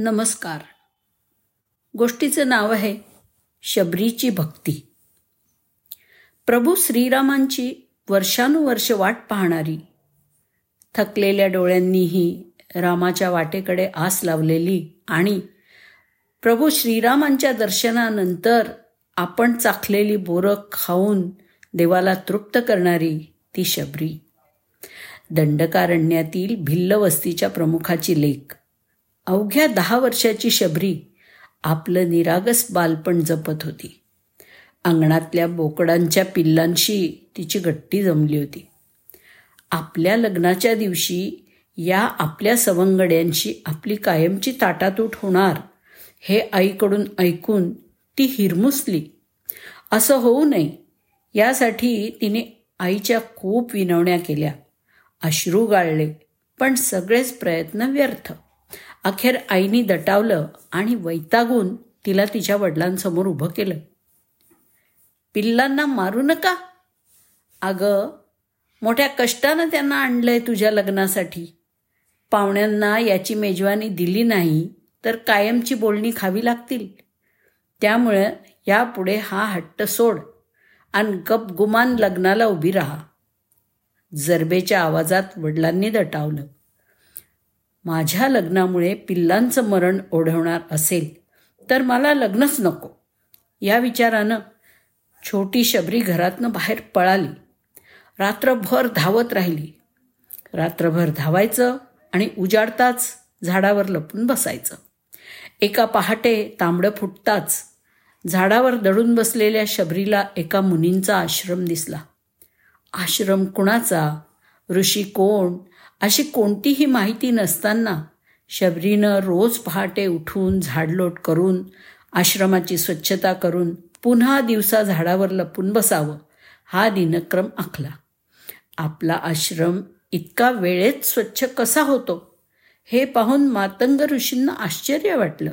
नमस्कार. गोष्टीचं नाव आहे शबरीची भक्ती. प्रभू श्रीरामांची वर्षानुवर्ष वाट पाहणारी थकलेल्या डोळ्यांनीही रामाच्या वाटेकडे आस लावलेली आणि प्रभू श्रीरामांच्या दर्शनानंतर आपण चाखलेली बोरं खाऊन देवाला तृप्त करणारी ती शबरी. दंडकारण्यातील भिल्ल वस्तीच्या प्रमुखाची लेख. अवघ्या दहा वर्षाची शबरी आपलं निरागस बालपण जपत होती. अंगणातल्या बोकडांच्या पिल्लांशी तिची गट्टी जमली होती. आपल्या लग्नाच्या दिवशी या आपल्या सवंगड्यांशी आपली कायमची ताटातूट होणार हे आईकडून ऐकून ती हिरमुसली. असं होऊ नये यासाठी तिने आईच्या खूप विनवण्या केल्या. अश्रू गाळले पण सगळेच प्रयत्न व्यर्थ. अखेर आईनी दटावलं आणि वैतागून तिला तिच्या वडिलांसमोर उभं केलं. पिल्लांना मारू नका. अगं मोठ्या कष्टानं त्यांना आणलंय तुझ्या लग्नासाठी. पाहुण्यांना याची मेजवानी दिली नाही तर कायमची बोलणी खावी लागतील. त्यामुळं यापुढे हा हट्ट सोड आणि गपगुमान लग्नाला उभी राहा. जरबेच्या आवाजात वडिलांनी दटावलं. माझ्या लग्नामुळे पिल्लांचं मरण ओढवणार असेल तर मला लग्नच नको. या विचारानं छोटी शबरी घरातनं बाहेर पळाली. रात्रभर धावत राहिली. रात्रभर धावायचं आणि उजाडताच झाडावर लपून बसायचं. एका पहाटे तांबडं फुटताच झाडावर दडून बसलेल्या शबरीला एका मुनींचा आश्रम दिसला. आश्रम कुणाचा? ऋषी कोण? अशी कोणतीही माहिती नसताना शबरीनं रोज पहाटे उठून झाडलोट करून आश्रमाची स्वच्छता करून पुन्हा दिवसा झाडावर लपून बसावं हा दिनक्रम आखला. आपला आश्रम इतका वेळेत स्वच्छ कसा होतो हे पाहून मातंग ऋषींना आश्चर्य वाटलं.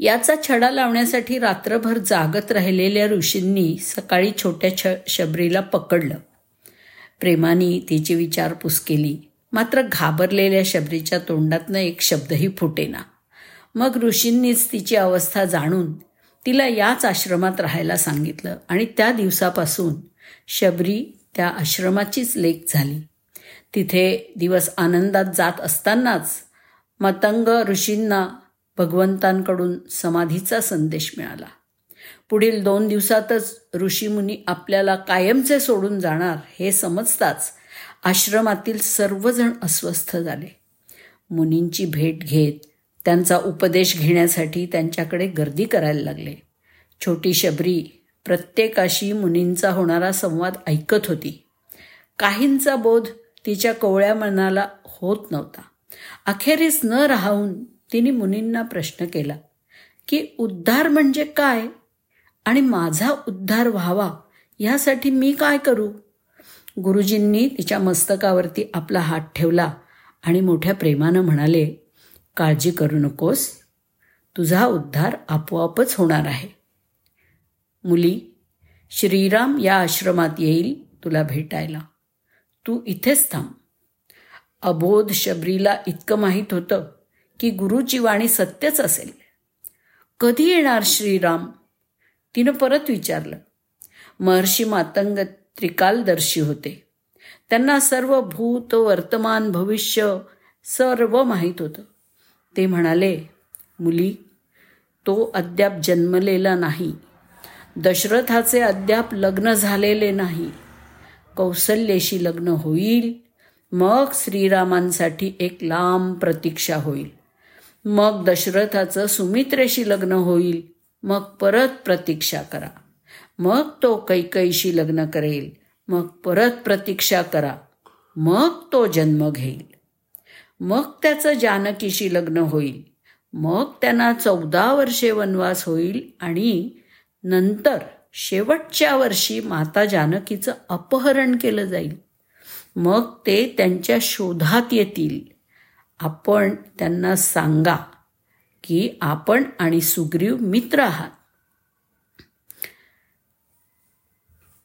याचा छडा लावण्यासाठी रात्रभर जागत राहिलेल्या ऋषींनी सकाळी छोट्या छ शबरीला पकडलं. प्रेमाने तिची विचारपूस केली. मात्र घाबरलेल्या शबरीच्या तोंडातनं एक शब्दही फुटेना. मग ऋषींनीच तिची अवस्था जाणून तिला याच आश्रमात राहायला सांगितलं आणि त्या दिवसापासून शबरी त्या आश्रमाचीच लेख झाली. तिथे दिवस आनंदात जात असतानाच मतंग ऋषींना भगवंतांकडून समाधीचा संदेश मिळाला. पुढील दोन दिवसातच ऋषीमुनी आपल्याला कायमचे सोडून जाणार हे समजताच आश्रमातील सर्वजण अस्वस्थ झाले. मुनींची भेट घेत त्यांचा उपदेश घेण्यासाठी त्यांच्याकडे गर्दी करायला लागले. छोटी शबरी प्रत्येकाशी मुनींचा होणारा संवाद ऐकत होती. काहींचा बोध तिच्या कोवळ्या मनाला होत नव्हता. अखेरीस न राहून तिने मुनींना प्रश्न केला की उद्धार म्हणजे काय? आणि माझा उद्धार व्हावा यासाठी मी काय करू? गुरुजींनी तिच्या मस्तकावरती आपला हात ठेवला आणि मोठ्या प्रेमानं म्हणाले काळजी करू नकोस. तुझा उद्धार आपोआपच होणार आहे. मुली श्रीराम या आश्रमात येईल तुला भेटायला. तू इथेच थांब. अबोध शबरीला इतकं माहीत होतं की गुरुची वाणी सत्यच असेल. कधी येणार श्रीराम? तिनं परत विचारलं. महर्षी मातंग त्रिकालदर्शी होते. त्यांना सर्व भूत वर्तमान भविष्य सर्व माहीत होतं. ते म्हणाले मुली तो अद्याप जन्मलेला नाही. दशरथाचे अद्याप लग्न झालेले नाही. कौसल्येशी लग्न होईल. मग श्रीरामांसाठी एक लांब प्रतीक्षा होईल. मग दशरथाचं सुमित्रेशी लग्न होईल. मग परत प्रतीक्षा करा. मग तो कैकईशी लग्न करेल. मग परत प्रतीक्षा करा. मग तो जन्म घेईल. मग त्याचं जानकीशी लग्न होईल. मग त्यांना चौदा वर्षे वनवास होईल आणि नंतर शेवटच्या वर्षी माता जानकीचं अपहरण केलं जाईल. मग ते त्यांच्या शोधात येतील. आपण त्यांना सांगा. की आपण आणि सुग्रीव मित्र आहात.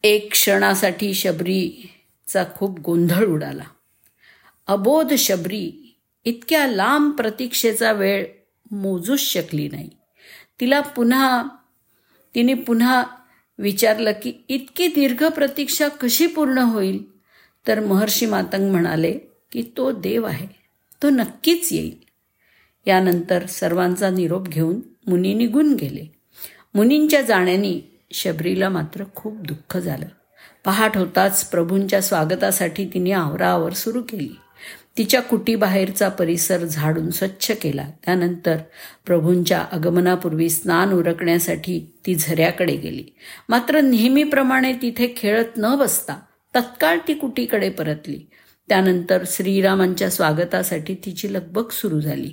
एक क्षणासाठी शबरीचा खूप गोंधळ उडाला. अबोध शबरी इतक्या लांब प्रतीक्षेचा वेळ मोजूच शकली नाही. तिला पुन्हा तिने पुन्हा विचारलं की इतकी दीर्घ प्रतीक्षा कशी पूर्ण होईल? तर महर्षी मातंग म्हणाले की तो देव आहे. तो नक्कीच येईल. यानंतर सर्वांचा निरोप घेऊन मुनी निघून गेले. मुनींच्या जाण्याने शबरीला मात्र खूप दुःख झालं. पहाट होताच प्रभूंच्या स्वागतासाठी तिने आवराआवर सुरू केली. तिच्या कुटीबाहेरचा परिसर झाडून स्वच्छ केला. त्यानंतर प्रभूंच्या आगमनापूर्वी स्नान उरकण्यासाठी ती झऱ्याकडे गेली. मात्र नेहमीप्रमाणे तिथे खेळत न बसता तत्काळ ती कुटीकडे परतली. त्यानंतर श्रीरामांच्या स्वागतासाठी तिची लगबग सुरू झाली.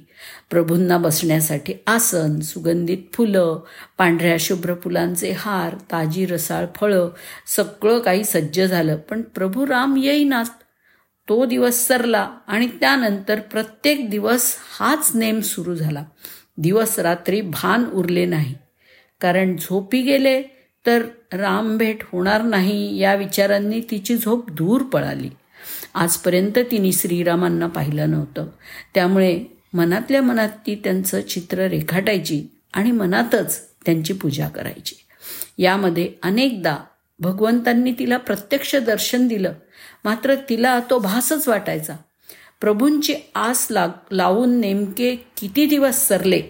प्रभूंना बसण्यासाठी आसन सुगंधित फुलं पांढऱ्या शुभ्र फुलांचे हार ताजी रसाळ फळं सगळं काही सज्ज झालं. पण प्रभू राम येईनात. तो दिवस सरला आणि त्यानंतर प्रत्येक दिवस हाच नेम सुरू झाला. दिवस रात्री भान उरले नाही. कारण झोपी गेले तर रामभेट होणार नाही या विचारांनी तिची झोप दूर पळाली. आजपर्यंत तिने श्रीरामांना पाहिलं नव्हतं. त्यामुळे मनातल्या मनात ती त्यांचं चित्र रेखाटायची आणि मनातच त्यांची पूजा करायची. यामध्ये अनेकदा भगवंतांनी तिला प्रत्यक्ष दर्शन दिलं. मात्र तिला तो भासच वाटायचा. प्रभूंची आस लाग लावून नेमके किती दिवस सरले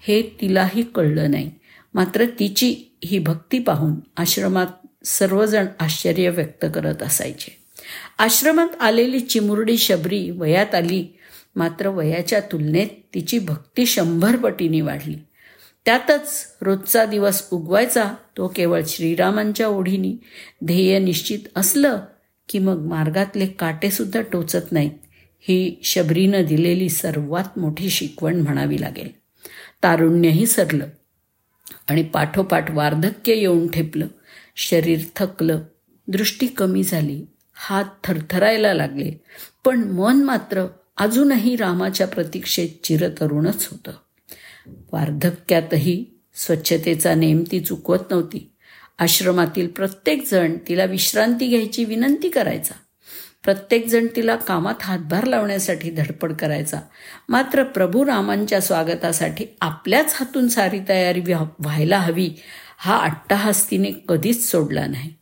हे तिलाही कळलं नाही. मात्र तिची ही भक्ती पाहून आश्रमात सर्वजण आश्चर्य व्यक्त करत असायचे. आश्रमात आलेली चिमुरडी शबरी वयात आली. मात्र वयाच्या तुलनेत तिची भक्ती शंभर पटीने वाढली. त्यातच रोजचा दिवस उगवायचा तो केवळ श्रीरामांच्या ओढीनी. ध्येय निश्चित असलं की मग मार्गातले काटेसुद्धा टोचत नाहीत. ही शबरीनं दिलेली सर्वात मोठी शिकवण म्हणावी लागेल. तारुण्यही सरलं. आणि पाठोपाठ वार्धक्य येऊन ठेपलं. शरीर थकलं. दृष्टी कमी झाली. हात थरथरायला लागले. पण मन मात्र अजूनही रामाच्या प्रतीक्षेत चिरतरुणच होतं. वार्धक्यातही स्वच्छतेचा नेम ती चुकवत नव्हती. आश्रमातील प्रत्येकजण तिला विश्रांती घ्यायची विनंती करायचा. प्रत्येकजण तिला कामात हातभार लावण्यासाठी धडपड करायचा. मात्र प्रभू रामांच्या स्वागतासाठी आपल्याच हातून सारी तयारी व्हायला हवी हा अट्टाहास तिने कधीच सोडला नाही.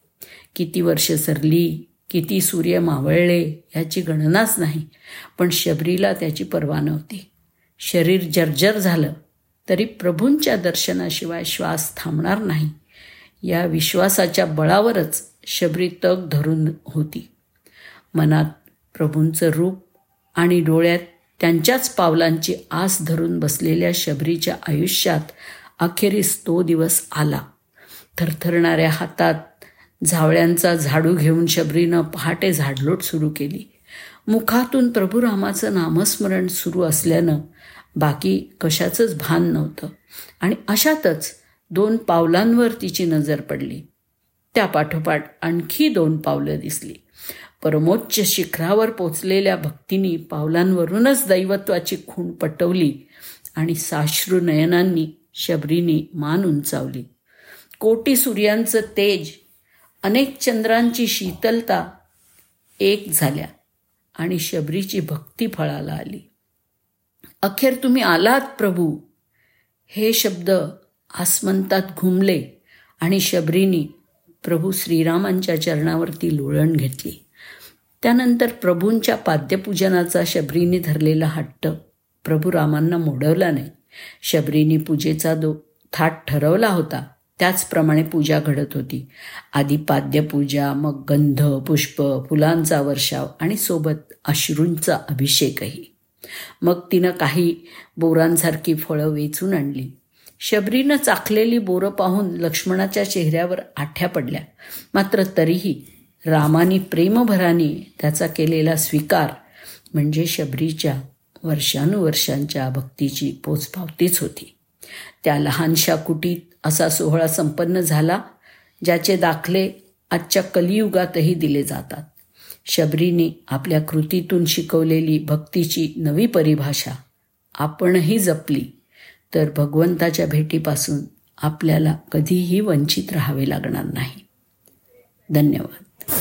किती वर्ष सरली किती सूर्य मावळले याची गणनाच नाही. पण शबरीला त्याची पर्वा नव्हती. शरीर जर्जर झालं तरी प्रभूंच्या दर्शनाशिवाय श्वास थांबणार नाही. या विश्वासाच्या बळावरच शबरी तग धरून होती. मनात प्रभूंचं रूप आणि डोळ्यात त्यांच्याच पावलांची आस धरून बसलेल्या शबरीच्या आयुष्यात अखेरीस तो दिवस आला. थरथरणाऱ्या हातात झावळ्यांचा झाडू घेऊन शबरीनं पहाटे झाडलोट सुरू केली. मुखातून प्रभू रामाचं नामस्मरण सुरू असल्यानं बाकी कशाचंच भान नव्हतं. आणि अशातच दोन पावलांवर तिची नजर पडली. त्या पाठोपाठ आणखी दोन पावलं दिसली. परमोच्च शिखरावर पोचलेल्या भक्तीनी पावलांवरूनच दैवत्वाची खूण पटवली आणि साश्रू नयनांनी शबरीनी मान उंचावली. कोटी सूर्यांचं तेज अनेक चंद्रांची शीतलता एक झाल्या आणि शबरीची भक्ती फळाला आली. अखेर तुम्ही आलात प्रभू. हे शब्द आसमंतात घुमले आणि शबरीनी प्रभू श्रीरामांच्या चरणावरती लोळण घेतली. त्यानंतर प्रभूंच्या पाद्यपूजनाचा शबरीने धरलेला हट्ट प्रभू रामांना मोडवला नाही. शबरीने पूजेचा दो थाट ठरवला होता. त्याचप्रमाणे पूजा घडत होती. आधी पाद्यपूजा मग गंध पुष्प फुलांचा वर्षाव आणि सोबत अश्रूंचा अभिषेकही. मग तिनं काही बोरांसारखी फळं वेचून आणली. शबरीनं चाखलेली बोरं पाहून लक्ष्मणाच्या चेहऱ्यावर आठ्या पडल्या. मात्र तरीही रामानी प्रेमभराने त्याचा केलेला स्वीकार म्हणजे शबरीच्या वर्षानुवर्षांच्या भक्तीची पोचपावतीच होती. त्या लहानशा कुटीत असा सोहळा संपन्न झाला ज्याचे दाखले आजच्या कलियुगातही दिले जातात. शबरीने आपल्या कृतीतून शिकवलेली भक्तीची नवी परिभाषा आपणही जपली तर भगवंताच्या भेटीपासून आपल्याला कधीही वंचित राहावे लागणार नाही. धन्यवाद.